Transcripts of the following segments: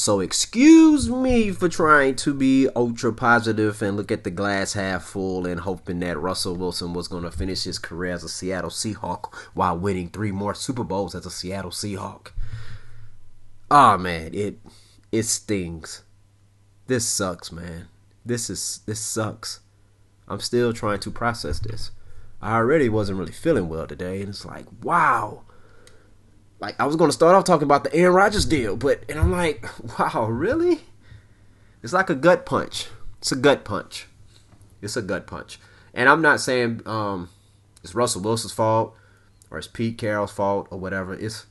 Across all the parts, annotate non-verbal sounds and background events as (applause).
So excuse me for trying to be ultra positive and look at the glass half full and hoping that Russell Wilson was going to finish his career as a Seattle Seahawk while winning three more Super Bowls as a Seattle Seahawk. Oh man, it it stings. This sucks, man. This is this sucks. I'm still trying to process this. I already wasn't really feeling well today, and it's like, wow. Like I was gonna start off talking about the Aaron Rodgers deal, but and I'm like, (laughs) wow, really? It's like a gut punch. It's a gut punch. It's a gut punch. And I'm not saying um, it's Russell Wilson's fault or it's Pete Carroll's fault or whatever. It's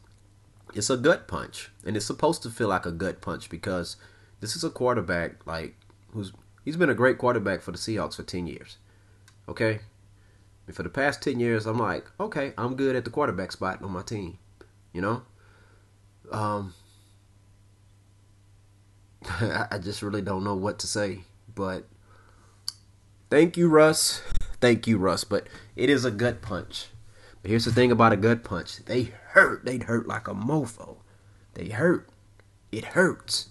it's a gut punch, and it's supposed to feel like a gut punch because this is a quarterback like who's he's been a great quarterback for the Seahawks for ten years. Okay, and for the past ten years, I'm like, okay, I'm good at the quarterback spot on my team. You know, um, (laughs) I just really don't know what to say, but thank you, Russ. Thank you, Russ. But it is a gut punch. But here's the thing about a gut punch: they hurt. They hurt like a mofo. They hurt. It hurts.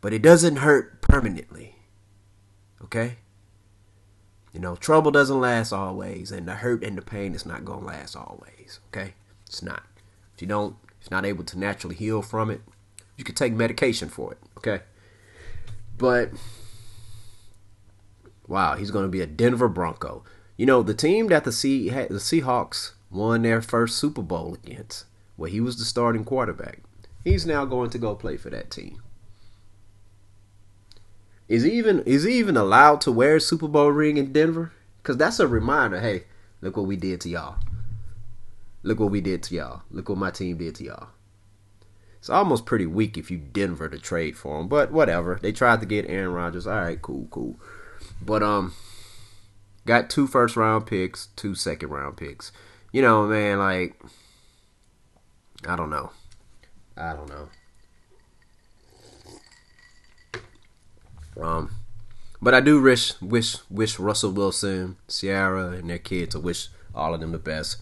But it doesn't hurt permanently. Okay? You know, trouble doesn't last always, and the hurt and the pain is not gonna last always. Okay? It's not. If you don't, if you're not able to naturally heal from it, you can take medication for it. Okay? But wow, he's gonna be a Denver Bronco. You know, the team that the C the Seahawks won their first Super Bowl against, where he was the starting quarterback. He's now going to go play for that team. Is he even is he even allowed to wear a Super Bowl ring in Denver? Cause that's a reminder. Hey, look what we did to y'all. Look what we did to y'all. Look what my team did to y'all. It's almost pretty weak if you Denver to trade for him, but whatever. They tried to get Aaron Rodgers. All right, cool, cool. But um, got two first round picks, two second round picks. You know, man, like I don't know. I don't know. Um, but I do wish wish wish Russell Wilson, Ciara, and their kids. I wish all of them the best.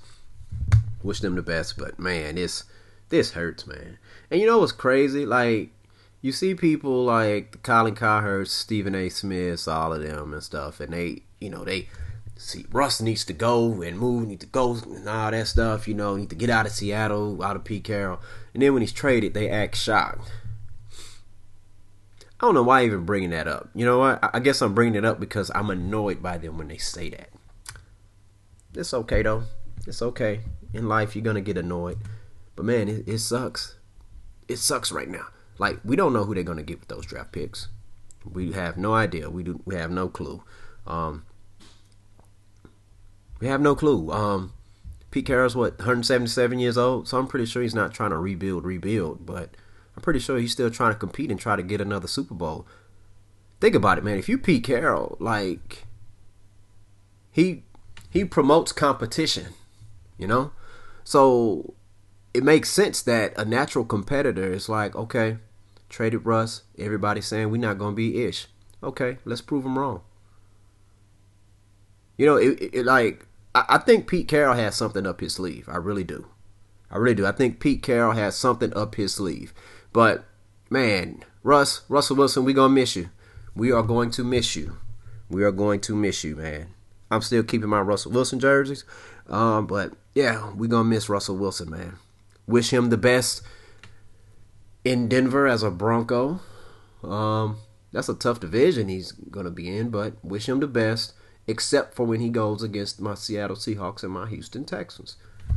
Wish them the best. But man, this this hurts, man. And you know what's crazy? Like you see people like Colin Cowherd, Stephen A. Smith, all of them and stuff, and they, you know, they see Russ needs to go and move, need to go and all that stuff. You know, need to get out of Seattle, out of Pete Carroll. And then when he's traded, they act shocked. I don't know why even bringing that up. You know what? I guess I'm bringing it up because I'm annoyed by them when they say that. It's okay though. It's okay. In life, you're gonna get annoyed, but man, it, it sucks. It sucks right now. Like we don't know who they're gonna get with those draft picks. We have no idea. We do. We have no clue. Um, we have no clue. Um, Pete Carroll's what 177 years old, so I'm pretty sure he's not trying to rebuild, rebuild, but I'm pretty sure he's still trying to compete and try to get another Super Bowl. Think about it, man. If you Pete Carroll, like he he promotes competition, you know? So it makes sense that a natural competitor is like, okay, traded Russ. Everybody's saying we're not gonna be ish. Okay, let's prove them wrong. You know, it, it, it like I, I think Pete Carroll has something up his sleeve. I really do. I really do. I think Pete Carroll has something up his sleeve. But man, Russ, Russell Wilson, we gonna miss you. We are going to miss you. We are going to miss you, man. I'm still keeping my Russell Wilson jerseys. Um, but yeah, we gonna miss Russell Wilson, man. Wish him the best in Denver as a Bronco. Um, that's a tough division he's gonna be in, but wish him the best. Except for when he goes against my Seattle Seahawks and my Houston Texans.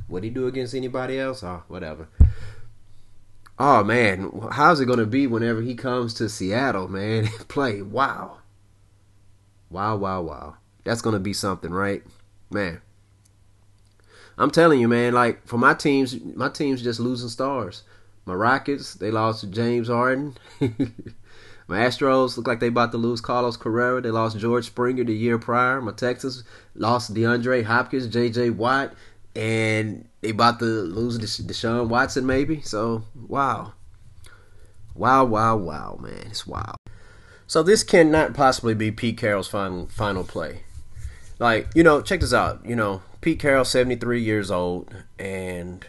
What he do against anybody else? Oh, whatever oh man, how's it gonna be whenever he comes to Seattle, man? (laughs) Play, wow, wow, wow, wow. That's gonna be something, right, man? I'm telling you, man. Like for my teams, my team's just losing stars. My Rockets, they lost to James Harden. (laughs) my Astros look like they about to lose Carlos Correa. They lost George Springer the year prior. My Texans lost DeAndre Hopkins, J.J. Watt, and they about to lose Deshaun Watson maybe. So wow, wow, wow, wow, man, it's wild. So this cannot possibly be Pete Carroll's final final play. Like you know, check this out. You know, Pete Carroll, seventy three years old, and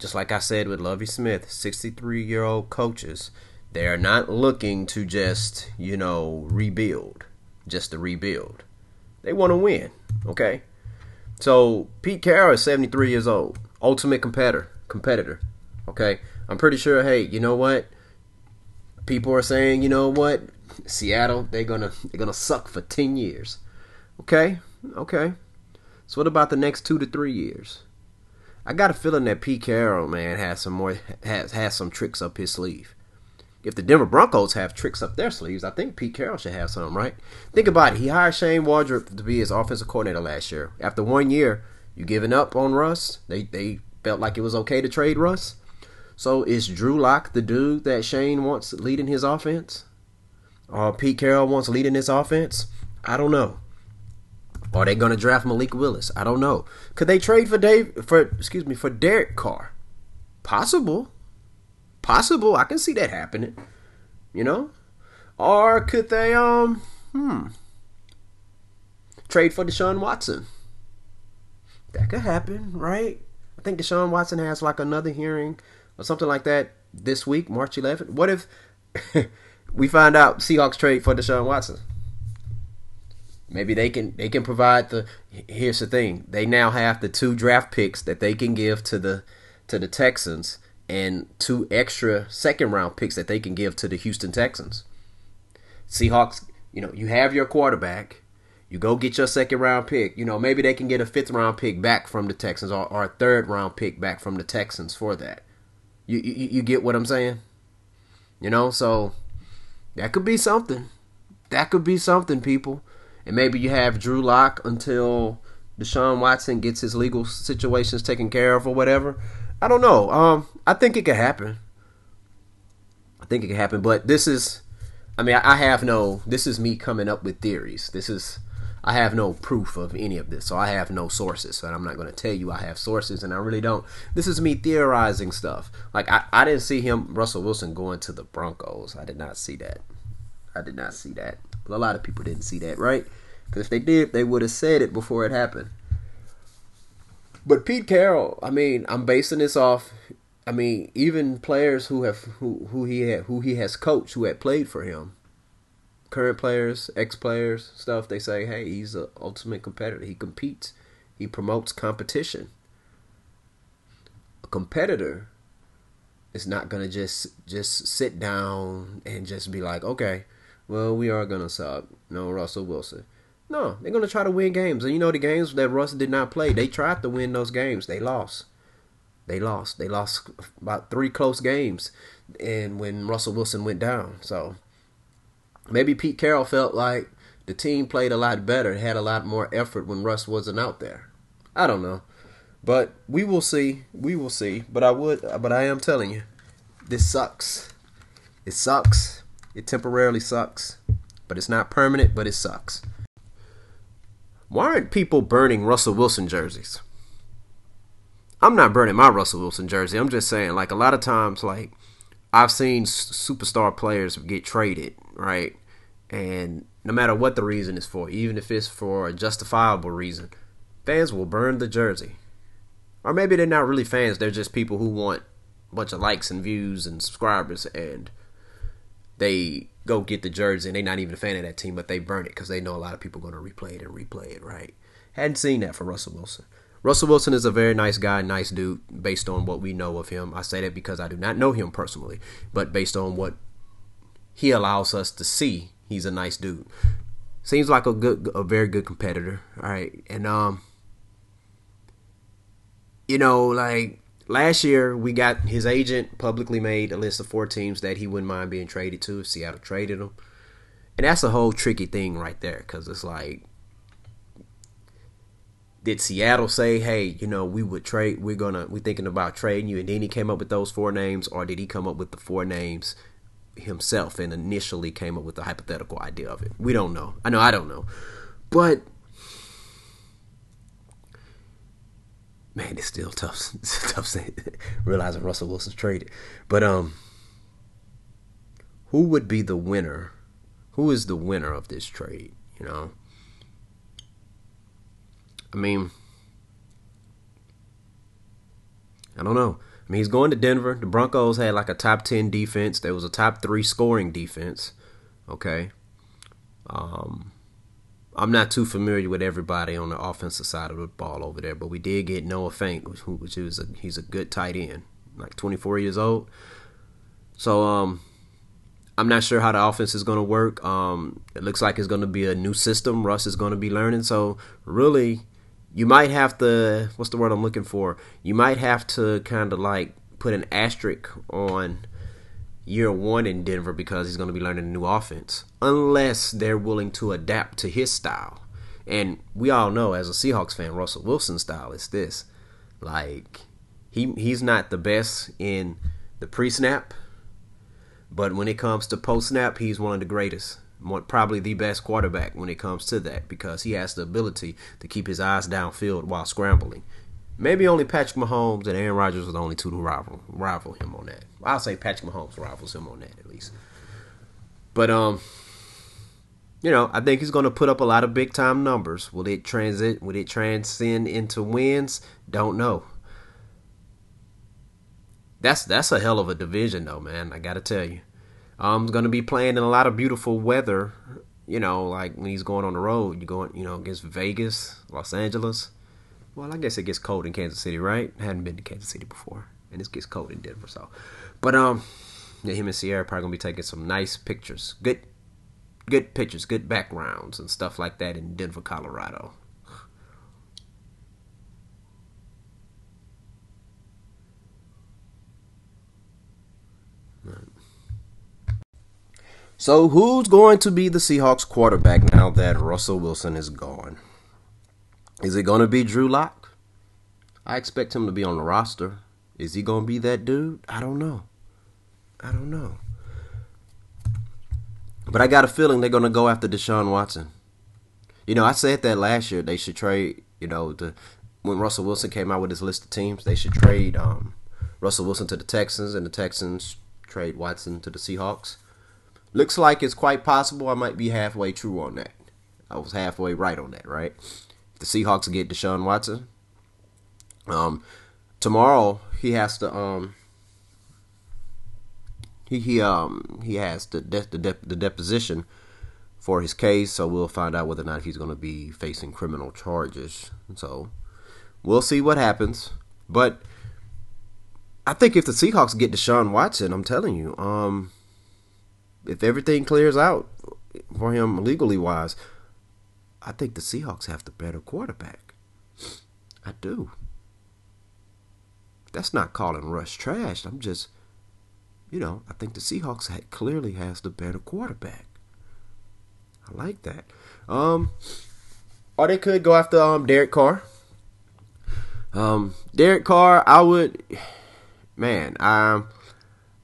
just like I said with Lovie Smith, 63 year old coaches, they are not looking to just, you know, rebuild, just to rebuild. They want to win, okay? So Pete Carroll is 73 years old, ultimate competitor, competitor, okay? I'm pretty sure, hey, you know what? People are saying, you know what? Seattle, they're gonna they're gonna suck for 10 years. Okay, okay. So what about the next two to three years? I got a feeling that Pete Carroll, man, has some more has has some tricks up his sleeve. If the Denver Broncos have tricks up their sleeves, I think Pete Carroll should have some, right? Think about it. He hired Shane Waldron to be his offensive coordinator last year. After one year, you giving up on Russ? They they felt like it was okay to trade Russ. So is Drew Lock the dude that Shane wants leading his offense? Or Pete Carroll wants leading his offense? I don't know. Are they going to draft Malik Willis? I don't know. Could they trade for Dave for excuse me for Derek Carr? Possible. Possible. I can see that happening. You know? Or could they um hmm trade for Deshaun Watson? That could happen, right? I think Deshaun Watson has like another hearing or something like that this week, March 11th. What if (laughs) we find out Seahawks trade for Deshaun Watson? Maybe they can they can provide the. Here's the thing: they now have the two draft picks that they can give to the to the Texans, and two extra second round picks that they can give to the Houston Texans. Seahawks, you know, you have your quarterback. You go get your second round pick. You know, maybe they can get a fifth round pick back from the Texans or, or a third round pick back from the Texans for that. You, you you get what I'm saying? You know, so that could be something. That could be something, people and maybe you have Drew Lock until Deshaun Watson gets his legal situations taken care of or whatever. I don't know. Um, I think it could happen. I think it could happen, but this is, I mean, I have no. This is me coming up with theories. This is, I have no proof of any of this, so I have no sources. So I'm not going to tell you I have sources, and I really don't. This is me theorizing stuff. Like I, I didn't see him, Russell Wilson, going to the Broncos. I did not see that. I did not see that. A lot of people didn't see that, right? Because if they did, they would have said it before it happened. But Pete Carroll, I mean, I'm basing this off. I mean, even players who have who who he had who he has coached who had played for him, current players, ex players, stuff. They say, hey, he's an ultimate competitor. He competes. He promotes competition. A competitor is not gonna just just sit down and just be like, okay, well, we are gonna suck. No, Russell Wilson. No, they're gonna try to win games. And you know the games that Russ did not play, they tried to win those games. They lost. They lost. They lost about three close games, and when Russell Wilson went down, so maybe Pete Carroll felt like the team played a lot better, had a lot more effort when Russ wasn't out there. I don't know, but we will see. We will see. But I would. But I am telling you, this sucks. It sucks. It temporarily sucks, but it's not permanent. But it sucks. Why aren't people burning Russell Wilson jerseys? I'm not burning my Russell Wilson jersey. I'm just saying, like a lot of times, like I've seen superstar players get traded, right? And no matter what the reason is for, even if it's for a justifiable reason, fans will burn the jersey. Or maybe they're not really fans, they're just people who want a bunch of likes and views and subscribers and they go get the jersey and they're not even a fan of that team, but they burn it because they know a lot of people are going to replay it and replay it, right? Hadn't seen that for Russell Wilson. Russell Wilson is a very nice guy, nice dude, based on what we know of him. I say that because I do not know him personally, but based on what he allows us to see, he's a nice dude. Seems like a good, a very good competitor, all right? And um, you know, like last year we got his agent publicly made a list of four teams that he wouldn't mind being traded to if Seattle traded him. And that's a whole tricky thing right there because it's like, did Seattle say, hey, you know, we would trade, we're gonna, we're thinking about trading you, and then he came up with those four names, or did he come up with the four names himself and initially came up with the hypothetical idea of it? We don't know. I know I don't know, but man, it's still tough. (laughs) It's tough saying, realizing Russell Wilson's traded. But um, who would be the winner? Who is the winner of this trade? You know, I mean, I don't know. I mean, he's going to Denver. The Broncos had like a top 10 defense. There was a top three scoring defense. Okay. Um, I'm not too familiar with everybody on the offensive side of the ball over there, but we did get Noah Fant, which, is a, he's a good tight end, like 24 years old. So um, I'm not sure how the offense is going to work. Um, it looks like it's going to be a new system. Russ is going to be learning. So really, you might have to. What's the word I'm looking for? You might have to kind of like put an asterisk on year one in Denver because he's going to be learning a new offense, unless they're willing to adapt to his style. And we all know, as a Seahawks fan, Russell Wilson's style is this: like he he's not the best in the pre-snap but when it comes to post snap, he's one of the greatest. Probably the best quarterback when it comes to that because he has the ability to keep his eyes downfield while scrambling. Maybe only Patrick Mahomes and Aaron Rodgers are the only two who rival rival him on that. I'll say Patrick Mahomes rivals him on that at least. But um, you know, I think he's going to put up a lot of big time numbers. Will it transit? Will it transcend into wins? Don't know. That's that's a hell of a division though, man. I gotta tell you. I'm um, gonna be playing in a lot of beautiful weather. You know, like when he's going on the road, you're going, you know, against Vegas, Los Angeles. Well, I guess it gets cold in Kansas City, right? I hadn't been to Kansas City before, and it gets cold in Denver, so. But um, yeah, him and Ciara probably gonna be taking some nice pictures, good, good pictures, good backgrounds and stuff like that in Denver, Colorado. So, who's going to be the Seahawks quarterback now that Russell Wilson is gone? Is it going to be Drew Lock? I expect him to be on the roster. Is he going to be that dude? I don't know. I don't know. But I got a feeling they're going to go after Deshaun Watson. You know, I said that last year they should trade, you know, the when Russell Wilson came out with his list of teams, they should trade um, Russell Wilson to the Texans and the Texans trade Watson to the Seahawks. Looks like it's quite possible I might be halfway true on that. I was halfway right on that, right? The Seahawks get Deshaun Watson, um, tomorrow he has to um he he um he has the de- the, de- the deposition for his case, so we'll find out whether or not he's going to be facing criminal charges. So we'll see what happens, but I think if the Seahawks get Deshaun Watson, I'm telling you, um if everything clears out for him legally wise, I think the Seahawks have the better quarterback. I do. That's not calling Russ trash. I'm just, you know, I think the Seahawks clearly has the better quarterback. I like that. Um, or they could go after um Derek Carr. Um, Derek Carr, I would, man, I,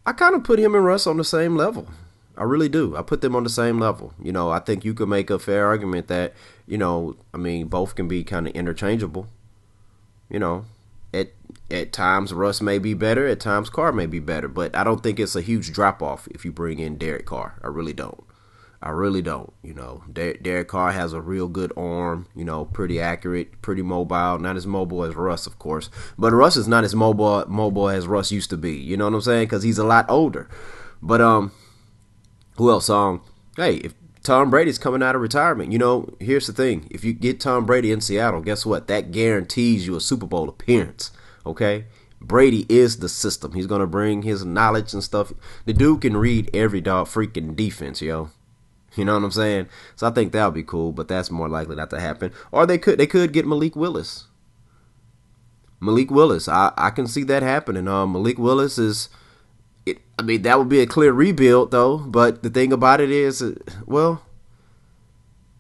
I kind of put him and Russ on the same level. I really do. I put them on the same level. You know, I think you could make a fair argument that, you know, I mean, both can be kind of interchangeable. You know, at at times Russ may be better, at times Carr may be better, but I don't think it's a huge drop off if you bring in Derek Carr. I really don't. I really don't. You know, Der- Derek Carr has a real good arm. You know, pretty accurate, pretty mobile. Not as mobile as Russ, of course, but Russ is not as mobile mobile as Russ used to be. You know what I'm saying? Because he's a lot older. But um, who else? Um, hey, if Tom Brady's coming out of retirement, you know, here's the thing: if you get Tom Brady in Seattle, guess what? That guarantees you a Super Bowl appearance. Okay, Brady is the system. He's gonna bring his knowledge and stuff. The dude can read every dog freaking defense, yo. You know what I'm saying? So I think that would be cool, but that's more likely not to happen. Or they could they could get Malik Willis. Malik Willis, I I can see that happening. Um, Malik Willis is it, I mean, that would be a clear rebuild, though. But the thing about it is, uh, well,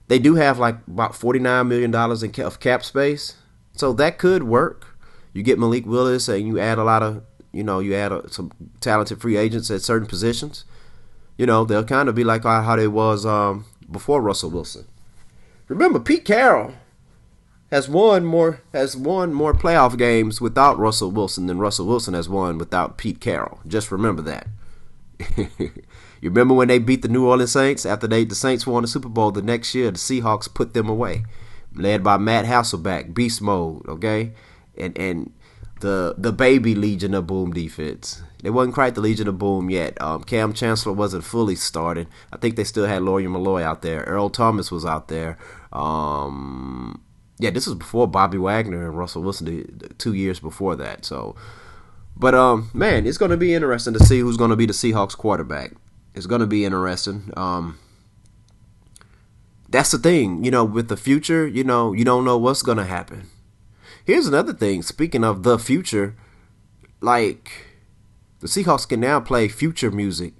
they do have like about forty nine million dollars in of cap space, so that could work. You get Malik Willis, and you add a lot of, you know, you add a, some talented free agents at certain positions. You know, they'll kind of be like how they was um, before Russell Wilson. Remember, Pete Carroll has won more has won more playoff games without Russell Wilson than Russell Wilson has won without Pete Carroll. Just remember that. (laughs) you remember when they beat the New Orleans Saints after they the Saints won the Super Bowl the next year, the Seahawks put them away, led by Matt Hasselbeck, beast mode, okay? And and the the baby Legion of Boom defense. They wasn't quite the Legion of Boom yet. Um, Kam Chancellor wasn't fully started. I think they still had Lawyer Milloy out there. Earl Thomas was out there. Um, yeah, this was before Bobby Wagner and Russell Wilson, two years before that. So, but um, man, it's going to be interesting to see who's going to be the Seahawks quarterback. It's going to be interesting. Um, that's the thing, you know, with the future, you know, you don't know what's going to happen. Here's another thing. Speaking of the future, like the Seahawks can now play future music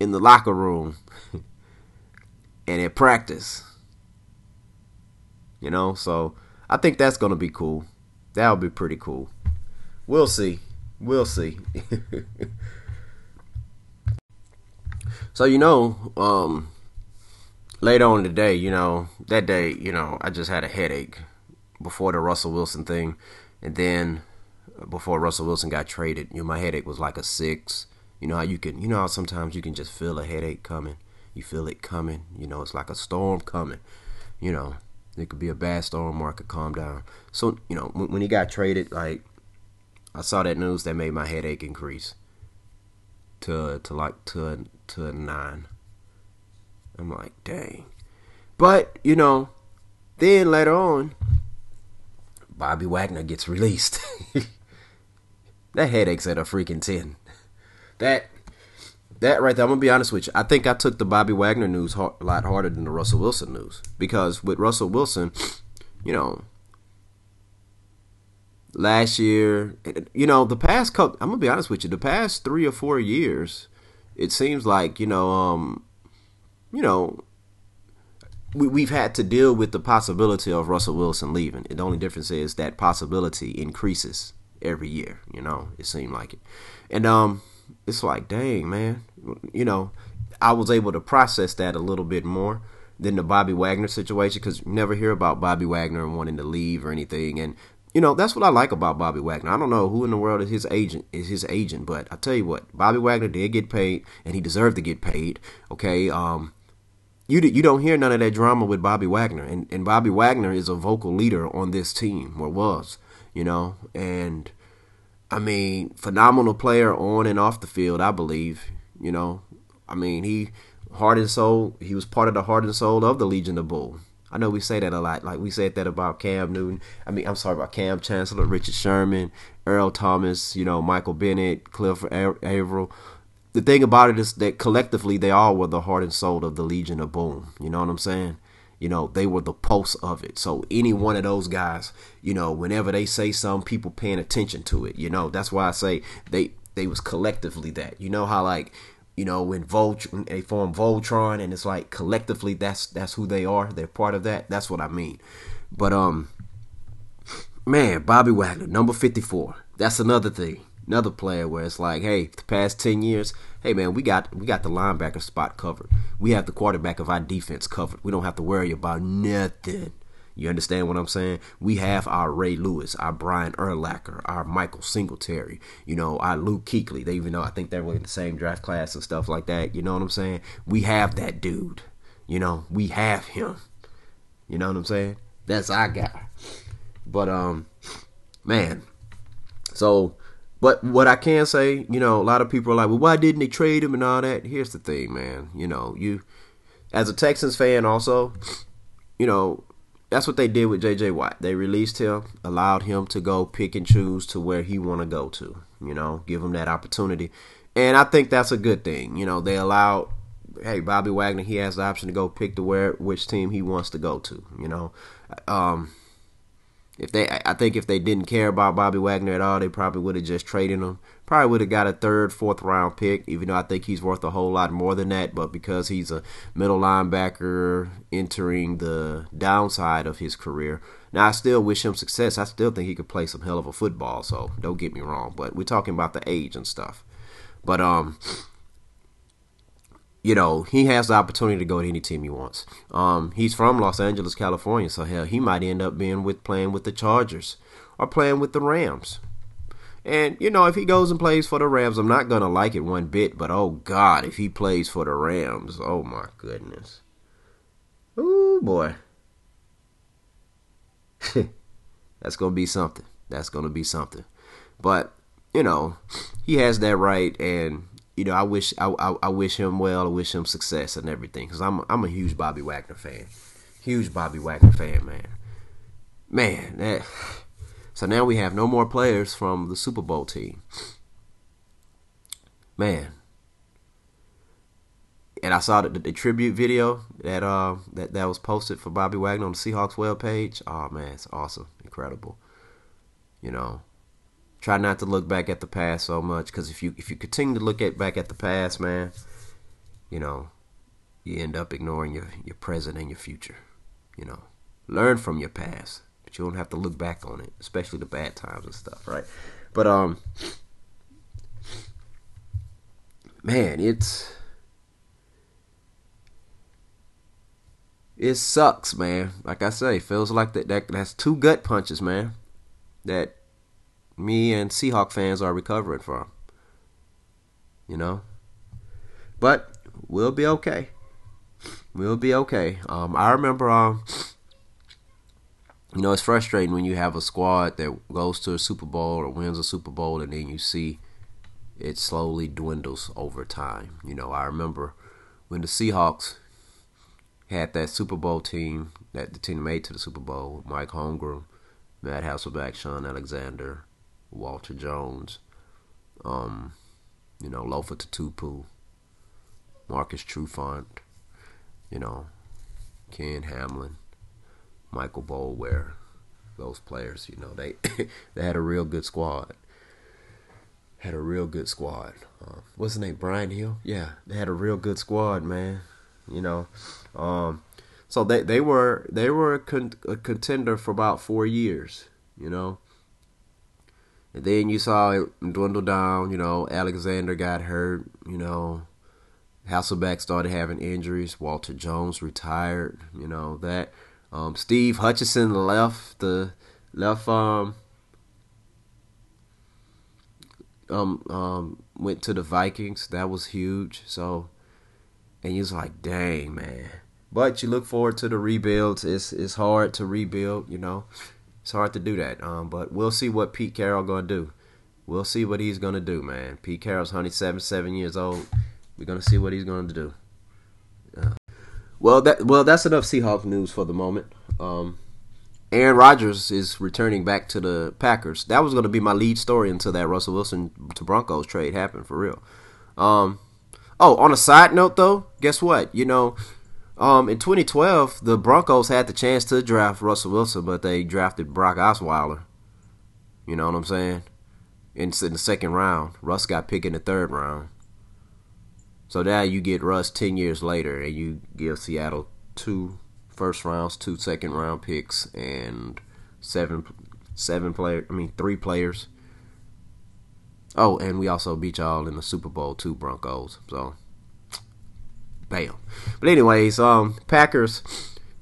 in the locker room (laughs) and at practice. You know, so I think that's to be cool. That'll be pretty cool. We'll see. We'll see. (laughs) so you know, um later on today, you know, that day, you know, I just had a headache before the Russell Wilson thing, and then before Russell Wilson got traded, you know, my headache was like a six. You know how you can, you know how sometimes you can just feel a headache coming. You feel it coming. You know, it's like a storm coming. You know, it could be a bad storm could calm down. So, you know, when, when he got traded, like, I saw that news that made my headache increase to to like to to nine. I'm like, dang. But you know, then later on, Bobby Wagner gets released. (laughs) that headache's at a freaking 10. That that right there, I'm gonna be honest with you. I think I took the Bobby Wagner news a lot harder than the Russell Wilson news because with Russell Wilson, you know, last year, you know, the past couple. I'm gonna be honest with you. The past three or four years, it seems like you know, um, you know, we, we've had to deal with the possibility of Russell Wilson leaving. The only difference is that possibility increases every year. You know, it seemed like it, and um, it's like, dang man, you know, I was able to process that a little bit more than the Bobby Wagner situation because you never hear about Bobby Wagner wanting to leave or anything, and you know that's what I like about Bobby Wagner. I don't know who in the world is his agent is his agent, but I tell you what, Bobby Wagner did get paid, and he deserved to get paid. Okay, um, you you don't hear none of that drama with Bobby Wagner, and and Bobby Wagner is a vocal leader on this team, or was, you know, and I mean, phenomenal player on and off the field, I believe, you know, I mean he heart and soul, he was part of the heart and soul of the Legion of Boom. I know we say that a lot. Like we said that about Cam Newton. I mean, I'm sorry about Kam Chancellor, Richard Sherman, Earl Thomas, you know, Michael Bennett, Cliff Avril the thing about it is that collectively they all were the heart and soul of the Legion of Boom. You know what I'm saying? You know, they were the pulse of it. So any one of those guys, you know, whenever they say something, people paying attention to it. You know, that's why I say they they was collectively that. You know how like you know when Volt they form Voltron and it's like collectively that's that's who they are. They're part of that. That's what I mean. But um, man, Bobby Wagner, number fifty four. That's another thing another player where it's like, hey, the past ten years, hey man, we got we got the linebacker spot covered. We have the quarterback of our defense covered. We don't have to worry about nothing. You understand what I'm saying? We have our Ray Lewis, our Brian Urlacher, our Michael Singletary, you know, our Luke Kuechly. They even know I think they're in the same draft class and stuff like that. You know what I'm saying? We have that dude. You know, we have him. You know what I'm saying? That's our guy. But um, man, so but what I can say, you know, a lot of people are like, well, why didn't they trade him and all that? Here's the thing, man. You know, you, as a Texans fan, also, you know, that's what they did with J.J. Watt. They released him, allowed him to go pick and choose to where he want to go to. You know, give him that opportunity, and I think that's a good thing. You know, they allowed, hey, Bobby Wagner, he has the option to go pick to where which team he wants to go to. You know, um, if they, I think if they didn't care about Bobby Wagner at all, they probably would have just traded him. Probably would have got a third, fourth round pick, even though I think he's worth a whole lot more than that. But because he's a middle linebacker entering the downside of his career, now I still wish him success. I still think he could play some hell of a football. So don't get me wrong. But we're talking about the age and stuff. But um, you know, he has the opportunity to go to any team he wants. Um, he's from Los Angeles, California, so hell, he might end up being with playing with the Chargers or playing with the Rams. And you know, if he goes and plays for the Rams, I'm not gonna like it one bit. But oh God, if he plays for the Rams, oh my goodness, oh boy, (laughs) that's gonna be something. that's gonna be something. But you know, he has that right, and you know, I wish I, I, I wish him well. I wish him success and everything because I'm I'm a huge Bobby Wagner fan, huge Bobby Wagner fan, man. Man, that. So now we have no more players from the Super Bowl team. Man, and I saw the, the, the, tribute video that uh that, that was posted for Bobby Wagner on the Seahawks web page. Oh man, it's awesome, incredible. You know, try not to look back at the past so much because if you if you continue to look at back at the past, man, you know, you end up ignoring your your present and your future. You know, learn from your past, but you don't have to look back on it, especially the bad times and stuff, right? But um, man, it's it sucks, man. Like I say, feels like that, that that's two gut punches, man. That me and Seahawk fans are recovering from. You know? But we'll be okay. We'll be okay. Um, I remember um you know, it's frustrating when you have a squad that goes to a Super Bowl or wins a Super Bowl and then you see it slowly dwindles over time. You know, I remember when the Seahawks had that Super Bowl team that the team made to the Super Bowl. Mike Holmgren, Matt Hasselbeck, Shaun Alexander, Walter Jones, um, you know, Lofa Tatupu, Marcus Trufant, you know, Ken Hamlin, Michael Boulware, those players, you know, they (coughs) they had a real good squad. Had a real good squad. Uh, what's his? Brian Hill. Yeah, they had a real good squad, man. You know, um, so they they were they were a, con- a contender for about four years. You know, and then you saw it dwindle down. You know, Alexander got hurt. You know, Hasselbeck started having injuries. Walter Jones retired. You know that. Um, Steve Hutchinson left the left um um um went to the Vikings. That was huge. So and you was like, dang man. But you look forward to the rebuilds. It's it's hard to rebuild, you know. It's hard to do that. Um, but we'll see what Pete Carroll gonna do. We'll see what he's gonna do, man. Pete Carroll's 107, seven years old. We're gonna see what he's gonna do. Uh, well, that well, that's enough Seahawks news for the moment. Um, Aaron Rodgers is returning back to the Packers. That was to be my lead story until that Russell Wilson to Broncos trade happened for real. Um, oh, on a side note though, guess what? You know, um, in 2012, the Broncos had the chance to draft Russell Wilson, but they drafted Brock Osweiler. You know what I'm saying? In, in the second round, Russ got picked in the third round. So now you get Russ 10 years later, and you give Seattle two first rounds, two second round picks, and seven seven player. I mean, three players. Oh, and we also beat y'all in the Super Bowl two Broncos. So bam. But anyways, um, Packers,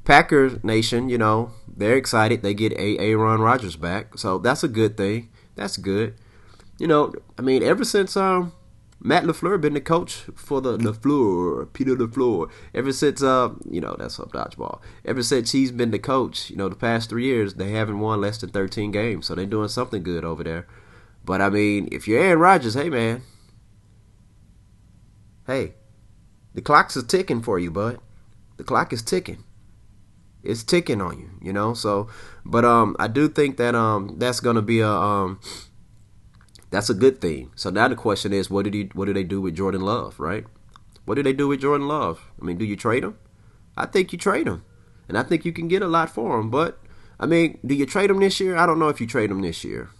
Packers Nation, you know, they're excited. They get a Aaron Rodgers back, so that's a good thing. That's good. You know, I mean, ever since um Matt LaFleur been the coach for the LaFleur, Peter LaFleur. Ever since uh, you know, that's up dodgeball. Ever since he's been the coach, you know, the past three years they haven't won less than thirteen games, so they're doing something good over there. But I mean, if you're Aaron Rodgers, hey man, hey, the clock's is ticking for you, bud. The clock is ticking. It's ticking on you, you know. So, but um, I do think that um, that's gonna be a um, that's a good thing. So now the question is, what did he, what do they do with Jordan Love, right? What do they do with Jordan Love? I mean, do you trade him? I think you trade him, and I think you can get a lot for him. But I mean, do you trade him this year? I don't know if you trade him this year.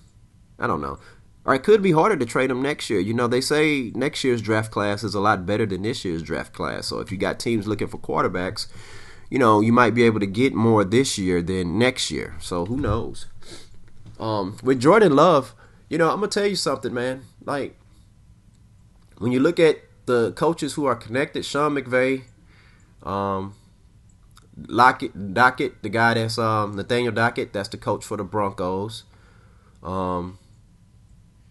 I don't know. Or it could be harder to trade them next year. You know, they say next year's draft class is a lot better than this year's draft class. So if you got teams looking for quarterbacks, you know, you might be able to get more this year than next year. So who knows? Um, with Jordan Love, you know, I'm gonna tell you something, man. Like when you look at the coaches who are connected, Sean McVay, um, Lockett, Dockett, the guy that's um, Nathaniel Dockett, that's the coach for the Broncos. Um,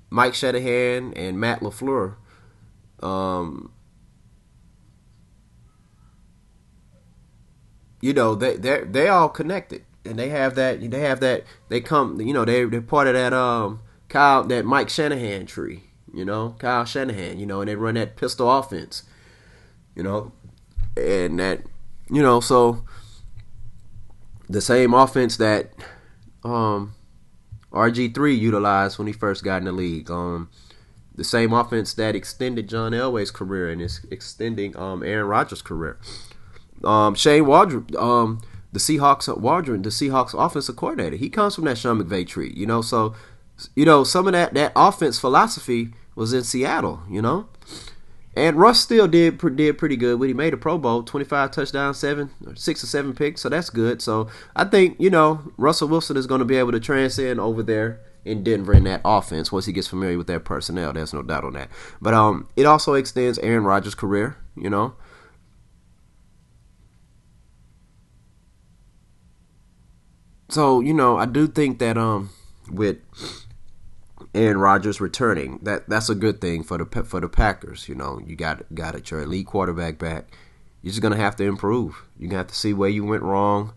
Mike Shanahan and Matt LaFleur. Um, you know, they they they all connected. and they have that. They have that. They come. You know, they they're part of that um Kyle that Mike Shanahan tree. You know, Kyle Shanahan. You know, and they run that pistol offense. You know, and that you know so the same offense that um RG3 utilized when he first got in the league. Um, the same offense that extended John Elway's career and is extending um, Aaron Rodgers' career. Um, Shane Waldron, um, the Seahawks Waldron, the Seahawks offensive coordinator, he comes from that Sean McVay tree, you know. So, you know, some of that that offense philosophy was in Seattle, you know. And Russ still did did pretty good when he made a Pro Bowl, 25 touchdowns, seven, or six or seven picks, so that's good. So I think you know Russell Wilson is going to be able to transcend over there in Denver in that offense once he gets familiar with their personnel. There's no doubt on that. But um, it also extends Aaron Rodgers' career. You know. So you know, I do think that um, with Aaron Rodgers returning, that that's a good thing for the for the Packers. You know, you got got your elite quarterback back. You're just gonna have to improve. You're gonna have to see where you went wrong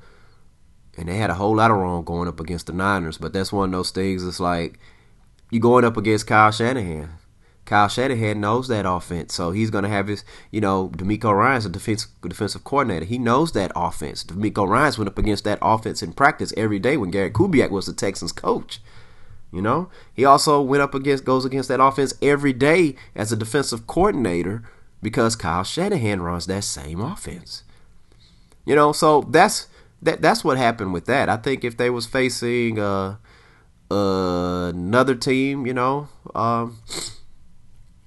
and they had a whole lot of wrong going up against the Niners. But that's one of those things. It's like you're going up against Kyle Shanahan. Kyle Shanahan knows that offense, so he's going to have his, you know, DeMeco Ryans a defense, defensive coordinator. He knows that offense. DeMeco Ryans went up against that offense in practice every day when Gary Kubiak was the Texans coach. You know, he also went up against, goes against that offense every day as a defensive coordinator because Kyle Shanahan runs that same offense. You know, so that's that that's what happened with that. I think if they was facing uh, uh, another team, you know, um,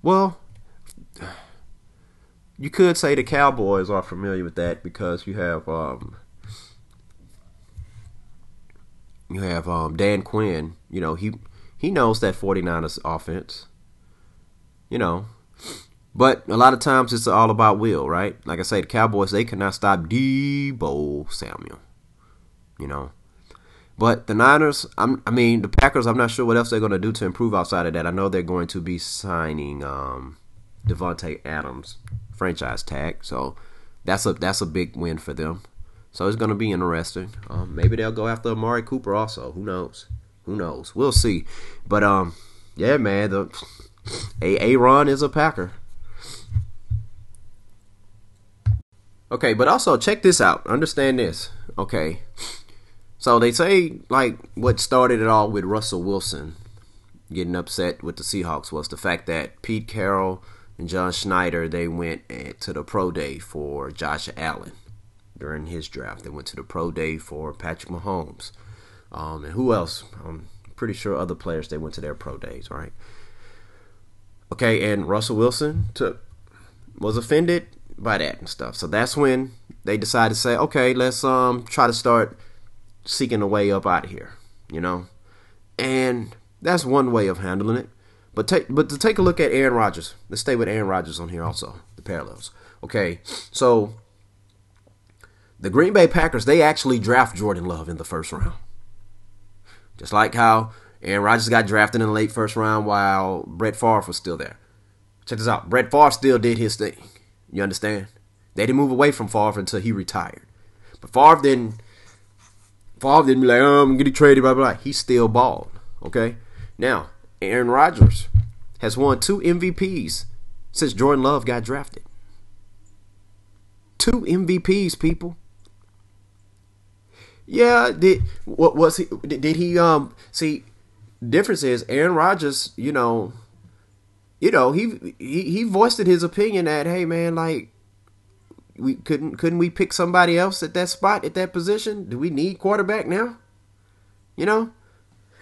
well, you could say the Cowboys are familiar with that because you have um, you have um, Dan Quinn. You know, he he knows that 49ers offense. You know, but a lot of times it's all about will, right? Like I say, the Cowboys they cannot stop Deebo Samuel. You know. But the Niners, I'm, I mean, the Packers, I'm not sure what else they're going to do to improve outside of that. I know they're going to be signing um, Davante Adams franchise tag, so that's a that's a big win for them. So it's going to be interesting. Um, maybe they'll go after Amari Cooper also. Who knows? Who knows? We'll see. But um, yeah, man, the a Aaron is a Packer. Okay, but also check this out. Understand this. Okay. So they say like what started it all with Russell Wilson getting upset with the Seahawks was the fact that Pete Carroll and John Schneider they went eh, to the pro day for Josh Allen during his draft. They went to the pro day for Patrick Mahomes. Um, and who else? I'm pretty sure other players they went to their pro days, right? Okay, and Russell Wilson took was offended by that and stuff. So that's when they decided to say, okay, let's um try to start seeking a way up out of here, you know. And that's one way of handling it. But take but to take a look at Aaron Rodgers. Let's stay with Aaron Rodgers on here also. The parallels. Okay, so the Green Bay Packers they actually draft Jordan Love in the first round. Just like how Aaron Rodgers got drafted in the late first round while Brett Favre was still there. Check this out. Brett Favre still did his thing. You understand? They didn't move away from Favre until he retired. But Favre didn't. Favre didn't be like, oh, I'm getting traded, blah, blah, blah. He still balled. Okay? Now, Aaron Rodgers has won two MVPs since Jordan Love got drafted. Two MVPs, people. Yeah, did what was he? Did he? Um, see, difference is Aaron Rodgers. You know, you know he he he voiced his opinion that hey man, like we couldn't couldn't we pick somebody else at that spot at that position? Do we need quarterback now? You know,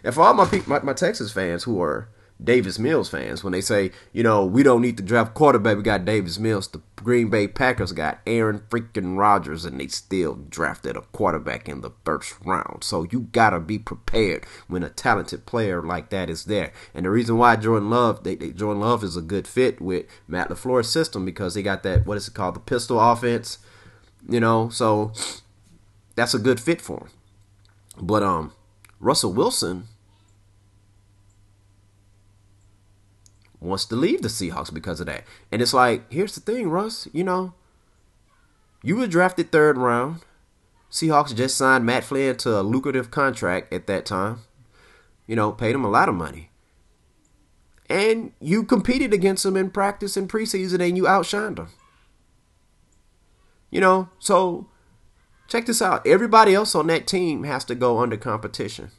and for all my pe- my, my Texas fans who are Davis Mills fans, when they say you know we don't need to draft quarterback, we got Davis Mills. The Green Bay Packers got Aaron freaking Rodgers, and they still drafted a quarterback in the first round. So you gotta be prepared when a talented player like that is there. And the reason why Jordan Love, they, they, Jordan Love is a good fit with Matt LaFleur's system because they got that what is it called, the pistol offense. You know, so that's a good fit for him. But um, Russell Wilson wants to leave the Seahawks because of that. And it's like, here's the thing, Russ, you know, you were drafted third round. Seahawks just signed Matt Flynn to a lucrative contract at that time. You know, paid him a lot of money. And you competed against him in practice and preseason and you outshined him. You know, so check this out. Everybody else on that team has to go under competition.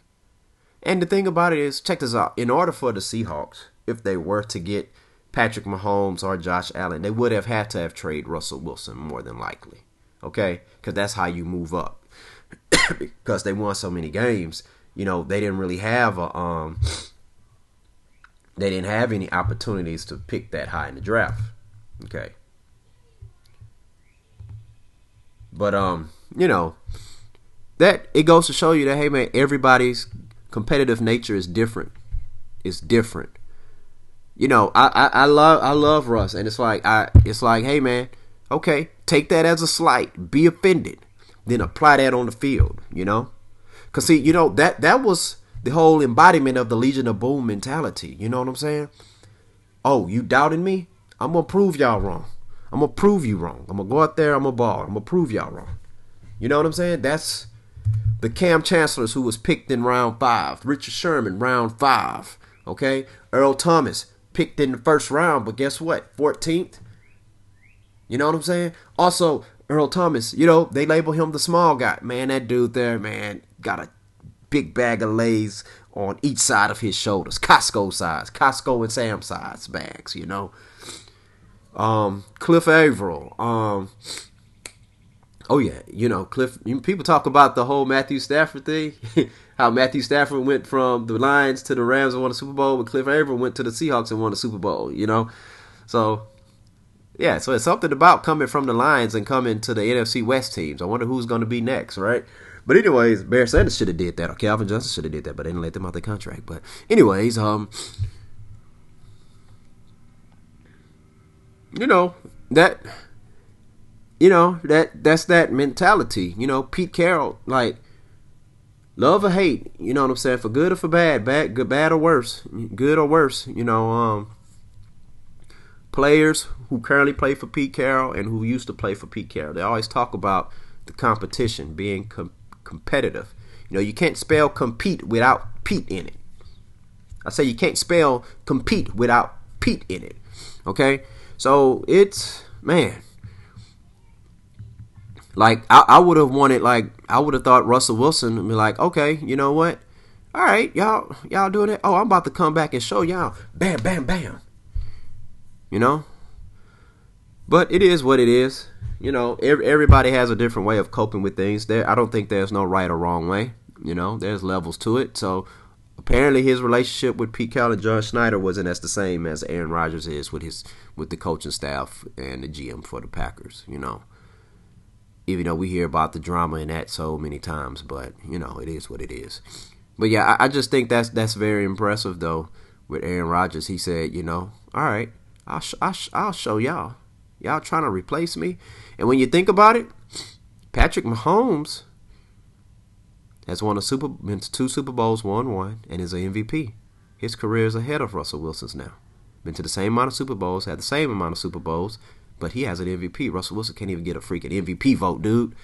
And the thing about it is, check this out. In order for the Seahawks, if they were to get Patrick Mahomes or Josh Allen, they would have had to have traded Russell Wilson more than likely. Okay? Because that's how you move up. (coughs) because they won so many games, you know, they didn't really have a um they didn't have any opportunities to pick that high in the draft. Okay. But um, you know, that it goes to show you that hey man, everybody's competitive nature is different. It's different. You know, I, I, I love I love Russ, and it's like I it's like hey man, okay, take that as a slight, be offended, then apply that on the field. You know, cause see, you know that that was the whole embodiment of the Legion of Boom mentality. You know what I'm saying? Oh, you doubting me? I'm gonna prove y'all wrong. I'm gonna prove you wrong. I'm gonna go out there. I'm gonna ball. I'm gonna prove y'all wrong. You know what I'm saying? That's the Kam Chancellors who was picked in round five. Richard Sherman, round five. Okay, Earl Thomas picked in the first round, but guess what? 14th. You know what I'm saying? Also, Earl Thomas, you know, they label him the small guy. Man, that dude there, man, got a big bag of Lay's on each side of his shoulders. Costco size. Costco and Sam size bags, you know. Um, Cliff Avril. Um, oh yeah, you know Cliff. People talk about the whole Matthew Stafford thing. (laughs) How Matthew Stafford went from the Lions to the Rams and won a Super Bowl, but Cliff Avril went to the Seahawks and won a Super Bowl. You know, so yeah, so it's something about coming from the Lions and coming to the NFC West teams. I wonder who's going to be next, right? But anyways, Barry Sanders should have did that, or Calvin Johnson should have did that, but they didn't let them out the contract. But anyways, um, you know that you know that that's that mentality you know pete carroll like love or hate you know what i'm saying? For good or for bad bad good bad or worse good or worse you know um players who currently play for pete carroll and who used to play for pete carroll they always talk about the competition being com- competitive. You know you can't spell compete without pete in it. I say you can't spell compete without pete in it okay? So it's man. Like I, I would have wanted like I would have thought Russell Wilson would be like, okay, you know what? All right, y'all y'all doing it. Oh, I'm about to come back and show y'all. Bam, bam, bam. You know? But it is what it is. You know, everybody has a different way of coping with things. There, I don't think there's no right or wrong way. You know, there's levels to it. So apparently his relationship with Pete Carroll and John Schneider wasn't as the same as Aaron Rodgers is with his with the coaching staff and the GM for the Packers. You know, even though we hear about the drama in that so many times, but you know it is what it is. But yeah, I, I just think that's that's very impressive though. With Aaron Rodgers, he said, you know, all right, I'll sh- I'll, sh- I'll show y'all. Y'all trying to replace me, and when you think about it, Patrick Mahomes has won a super, been two Super Bowls, won one, and is an MVP. His career is ahead of Russell Wilson's now. Been to the same amount of Super Bowls, had the same amount of Super Bowls, but he has an MVP. Russell Wilson can't even get a freaking MVP vote, dude.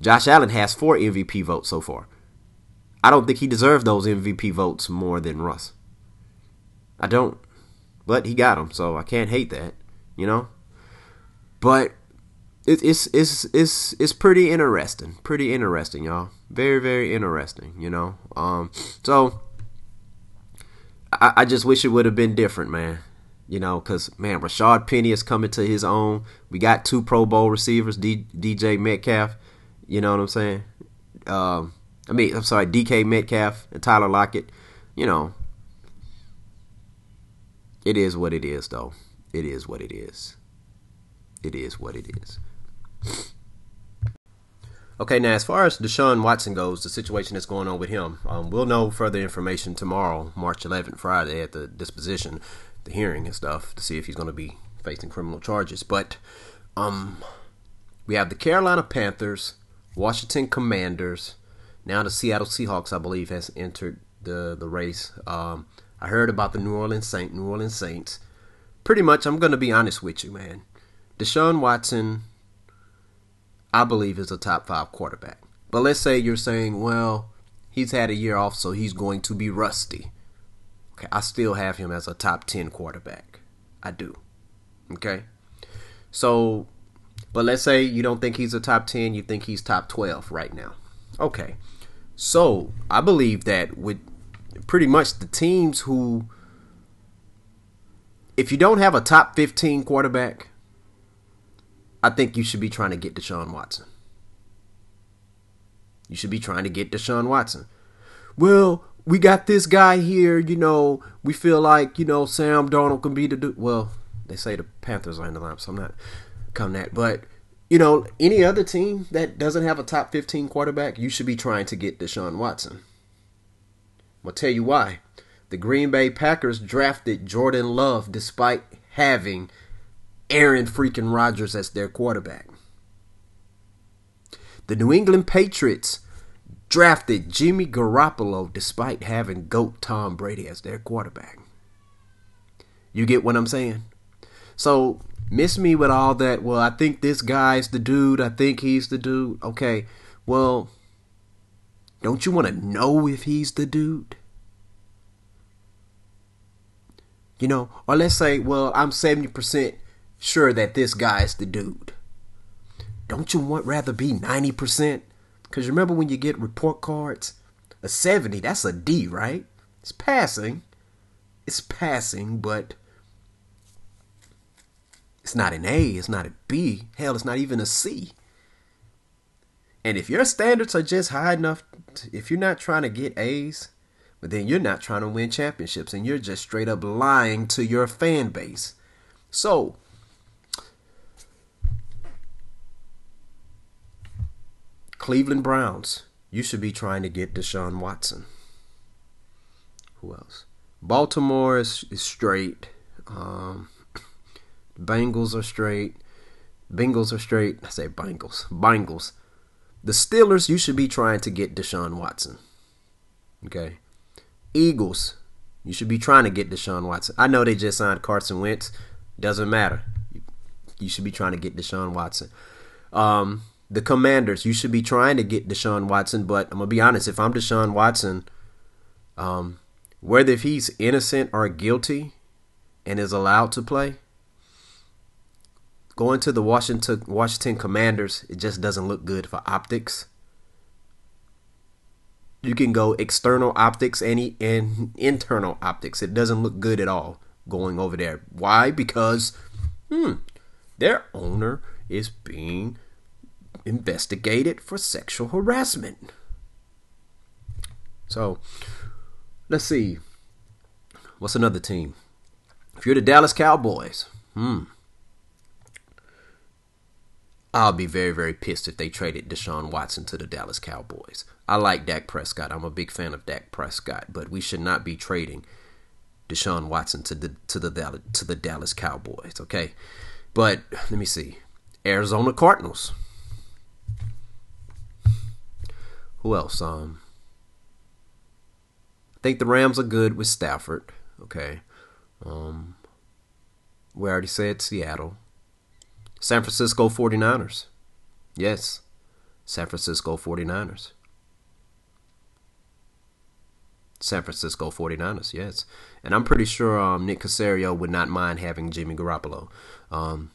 Josh Allen has four MVP votes so far. I don't think he deserves those MVP votes more than Russ. I don't. But he got them, so I can't hate that, you know? But it's it's it's it's pretty interesting. Pretty interesting, y'all. Very very interesting. You know. Um. So I, I just wish it would have been different, man. You know, because man, Rashad Penny is coming to his own. We got two Pro Bowl receivers, D, DJ Metcalf. You know what I'm saying? Um. I mean, I'm sorry, DK Metcalf and Tyler Lockett. You know, it is what it is, though. It is what it is. It is what it is. Okay, now as far as Deshaun Watson goes, the situation that's going on with him, um, we'll know further information tomorrow, March 11th, Friday, at the disposition, the hearing and stuff, to see if he's going to be facing criminal charges. But um, we have the Carolina Panthers, Washington Commanders, now the Seattle Seahawks, I believe, has entered the the race. Um, I heard about the New Orleans Saint, New Orleans Saints. Pretty much, I'm going to be honest with you, man. Deshaun Watson I believe is a top five quarterback. But let's say you're saying, well, he's had a year off, so he's going to be rusty. Okay, I still have him as a top 10 quarterback. I do. Okay? So, but let's say you don't think he's a top 10, you think he's top 12 right now. Okay. So, I believe that with pretty much the teams who, if you don't have a top 15 quarterback, I think you should be trying to get Deshaun Watson. You should be trying to get Deshaun Watson. Well, we got this guy here, you know, we feel like, you know, Sam Darnold can be the dude. Well, they say the Panthers are in the line, so I'm not coming that. But, you know, any other team that doesn't have a top 15 quarterback, you should be trying to get Deshaun Watson. I'll tell you why. The Green Bay Packers drafted Jordan Love despite having Aaron freaking Rodgers as their quarterback. The New England Patriots drafted Jimmy Garoppolo despite having GOAT Tom Brady as their quarterback. You get what I'm saying? So, miss me with all that. Well, I think this guy's the dude. I think he's the dude. Okay, well, don't you want to know if he's the dude? You know, or let's say, well, I'm 70% sure that this guy's the dude. Don't you want rather be 90%? Because remember when you get report cards? A 70, that's a D, right? It's passing. It's passing, but it's not an A, it's not a B. Hell, it's not even a C. And if your standards are just high enough, to, if you're not trying to get A's, but then you're not trying to win championships and you're just straight up lying to your fan base. So, Cleveland Browns, you should be trying to get Deshaun Watson. Who else? Baltimore is, is straight. Um, (coughs) Bengals are straight. Bengals are straight. I say Bengals. Bengals. The Steelers, you should be trying to get Deshaun Watson. Okay. Eagles, you should be trying to get Deshaun Watson. I know they just signed Carson Wentz. Doesn't matter. You should be trying to get Deshaun Watson. Um, the Commanders, you should be trying to get Deshaun Watson, but I'm gonna be honest. If I'm Deshaun Watson, um, whether if he's innocent or guilty and is allowed to play, going to the Washington Washington Commanders, it just doesn't look good for optics. You can go external optics and, and internal optics. It doesn't look good at all going over there. Why? Because hmm, their owner is being investigated for sexual harassment. So, let's see. What's another team? If you're the Dallas Cowboys, hmm. I'll be very, very pissed if they traded Deshaun Watson to the Dallas Cowboys. I like Dak Prescott. I'm a big fan of Dak Prescott, but we should not be trading Deshaun Watson to the to the to the Dallas Cowboys. Okay, but let me see. Arizona Cardinals. Who else? Um, I think the Rams are good with Stafford. Okay. Um, we already said Seattle. San Francisco 49ers. Yes. San Francisco 49ers. San Francisco 49ers, yes. And I'm pretty sure um, Nick Caserio would not mind having Jimmy Garoppolo. Um,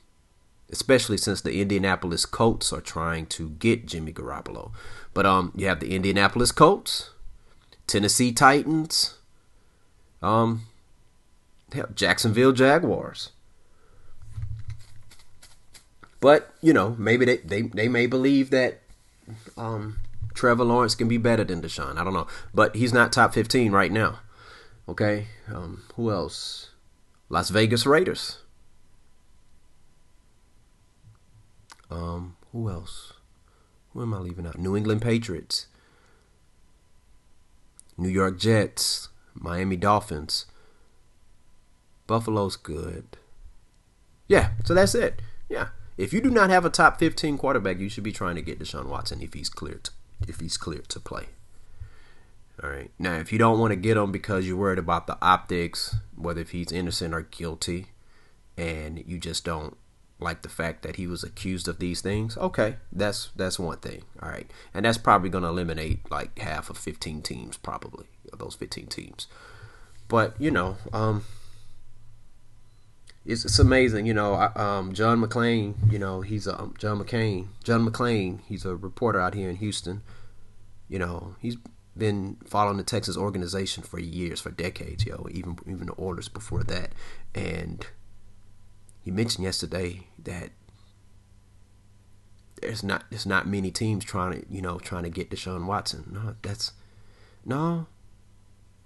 especially since the Indianapolis Colts are trying to get Jimmy Garoppolo. But um, you have the Indianapolis Colts, Tennessee Titans, um, Jacksonville Jaguars. But you know, maybe they, they, they may believe that um, Trevor Lawrence can be better than Deshaun. I don't know, but he's not top fifteen right now. Okay, um, who else? Las Vegas Raiders. Um, who else? Who am I leaving out? New England Patriots, New York Jets, Miami Dolphins. Buffalo's good. Yeah, so that's it. Yeah. If you do not have a top 15 quarterback, you should be trying to get Deshaun Watson if he's cleared to, if he's cleared to play. All right. Now, if you don't want to get him because you're worried about the optics, whether if he's innocent or guilty, and you just don't like the fact that he was accused of these things. Okay, that's that's one thing. All right, and that's probably going to eliminate like half of 15 teams, probably those 15 teams. But you know, um, it's, it's amazing. You know, um, John McClain. You know, he's a um, John McCain. John McClain. He's a reporter out here in Houston. You know, he's been following the Texans organization for years, for decades, yo. Even even the Oilers before that, and he mentioned yesterday that there's not there's not many teams trying to you know trying to get Deshaun Watson. No, that's no,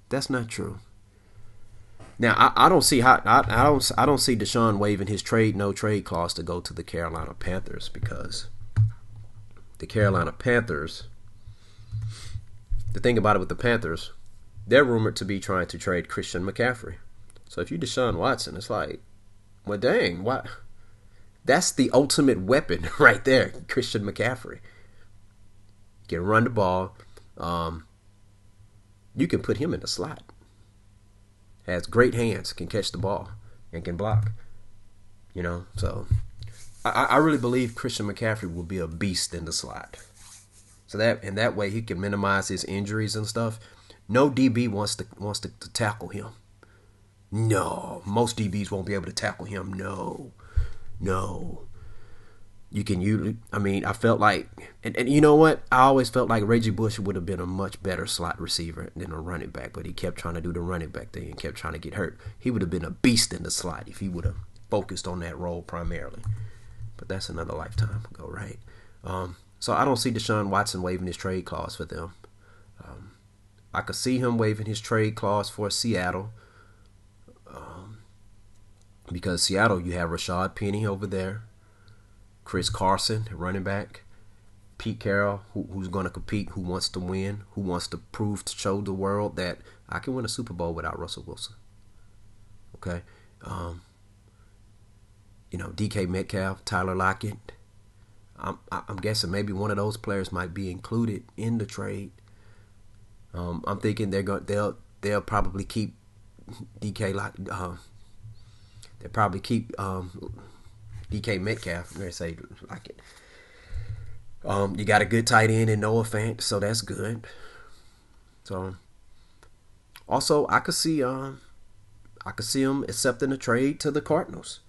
that's not true. Now I, I don't see how I, I don't I don't see Deshaun waiving his trade no trade clause to go to the Carolina Panthers because the Carolina Panthers. The thing about it with the Panthers, they're rumored to be trying to trade Christian McCaffrey. So if you Deshaun Watson, it's like well, dang, what? That's the ultimate weapon (laughs) right there, Christian McCaffrey. can run the ball. Um, you can put him in the slot. Has great hands, can catch the ball, and can block. You know, so I, I really believe Christian McCaffrey will be a beast in the slot. So that and that way he can minimize his injuries and stuff. No DB wants to wants to, to tackle him. No, most DBs won't be able to tackle him. No, no. You can use. I mean, I felt like, and, and you know what? I always felt like Reggie Bush would have been a much better slot receiver than a running back, but he kept trying to do the running back thing and kept trying to get hurt. He would have been a beast in the slot if he would have focused on that role primarily. But that's another lifetime ago, right? Um, so I don't see Deshaun Watson waiving his trade clause for them. Um, I could see him waiving his trade clause for Seattle because Seattle, you have Rashad Penny over there, Chris Carson, running back, Pete Carroll, who, who's going to compete, who wants to win, who wants to prove to show the world that I can win a Super Bowl without Russell Wilson. Okay, um, you know DK Metcalf, Tyler Lockett. I'm I'm guessing maybe one of those players might be included in the trade. Um, I'm thinking they're going they'll they'll probably keep DK Lock, uh, they probably keep um, DK Metcalf. Gonna say like it. Um, you got a good tight end in Noah Fant, so that's good. So, also I could see um, I could see him accepting a trade to the Cardinals.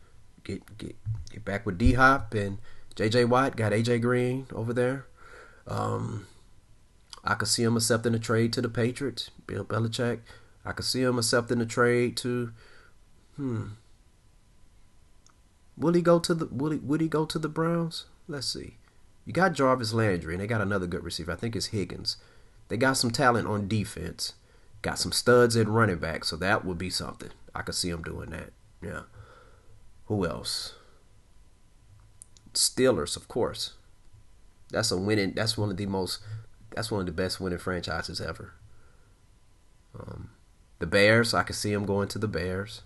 Get get get back with D Hop and J.J. Watt. Got A.J. Green over there. Um, I could see him accepting a trade to the Patriots. Bill Belichick. I could see him accepting a trade to, hmm, Will he go to the will he would he go to the Browns? Let's see. You got Jarvis Landry and they got another good receiver. I think it's Higgins. They got some talent on defense. Got some studs at running back, so that would be something. I could see him doing that. Yeah. Who else? Steelers, of course. That's a winning. That's one of the most. That's one of the best winning franchises ever. Um, the Bears, I could see them going to the Bears.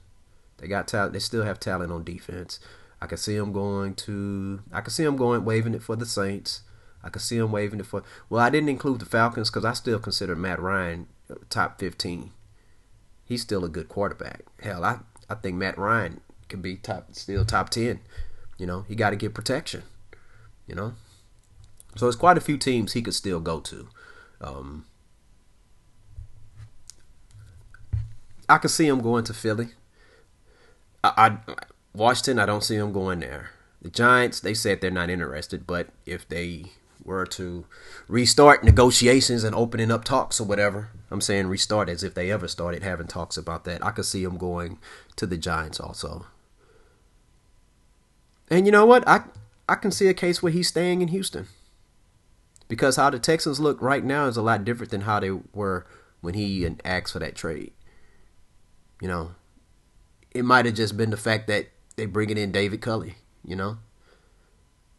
They got talent. They still have talent on defense. I can see him going to. I can see him going waving it for the Saints. I can see him waving it for. Well, I didn't include the Falcons because I still consider Matt Ryan uh, top fifteen. He's still a good quarterback. Hell, I I think Matt Ryan can be top still top ten. You know, he got to get protection. You know, so it's quite a few teams he could still go to. Um, I could see him going to Philly. I, I Washington, I don't see them going there. The Giants, they said they're not interested, but if they were to restart negotiations and opening up talks or whatever, I'm saying restart as if they ever started having talks about that. I could see them going to the Giants also. And you know what? I I can see a case where he's staying in Houston. Because how the Texans look right now is a lot different than how they were when he asked for that trade. You know, it might have just been the fact that they bringing in David Culley, you know,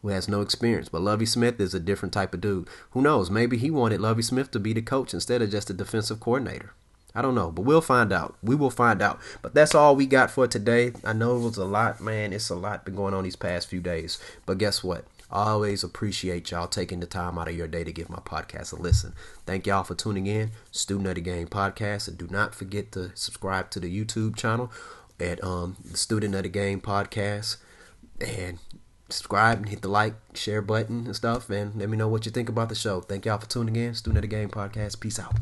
who has no experience. But Lovie Smith is a different type of dude. Who knows? Maybe he wanted Lovie Smith to be the coach instead of just a defensive coordinator. I don't know, but we'll find out. We will find out. But that's all we got for today. I know it was a lot, man. It's a lot been going on these past few days. But guess what? I always appreciate y'all taking the time out of your day to give my podcast a listen. Thank y'all for tuning in, Student of the Game podcast, and do not forget to subscribe to the YouTube channel at um, the Student of the Game podcast. and subscribe and hit the like, share button and stuff, and let me know what you think about the show. Thank y'all for tuning in. Student of the Game podcast. Peace out.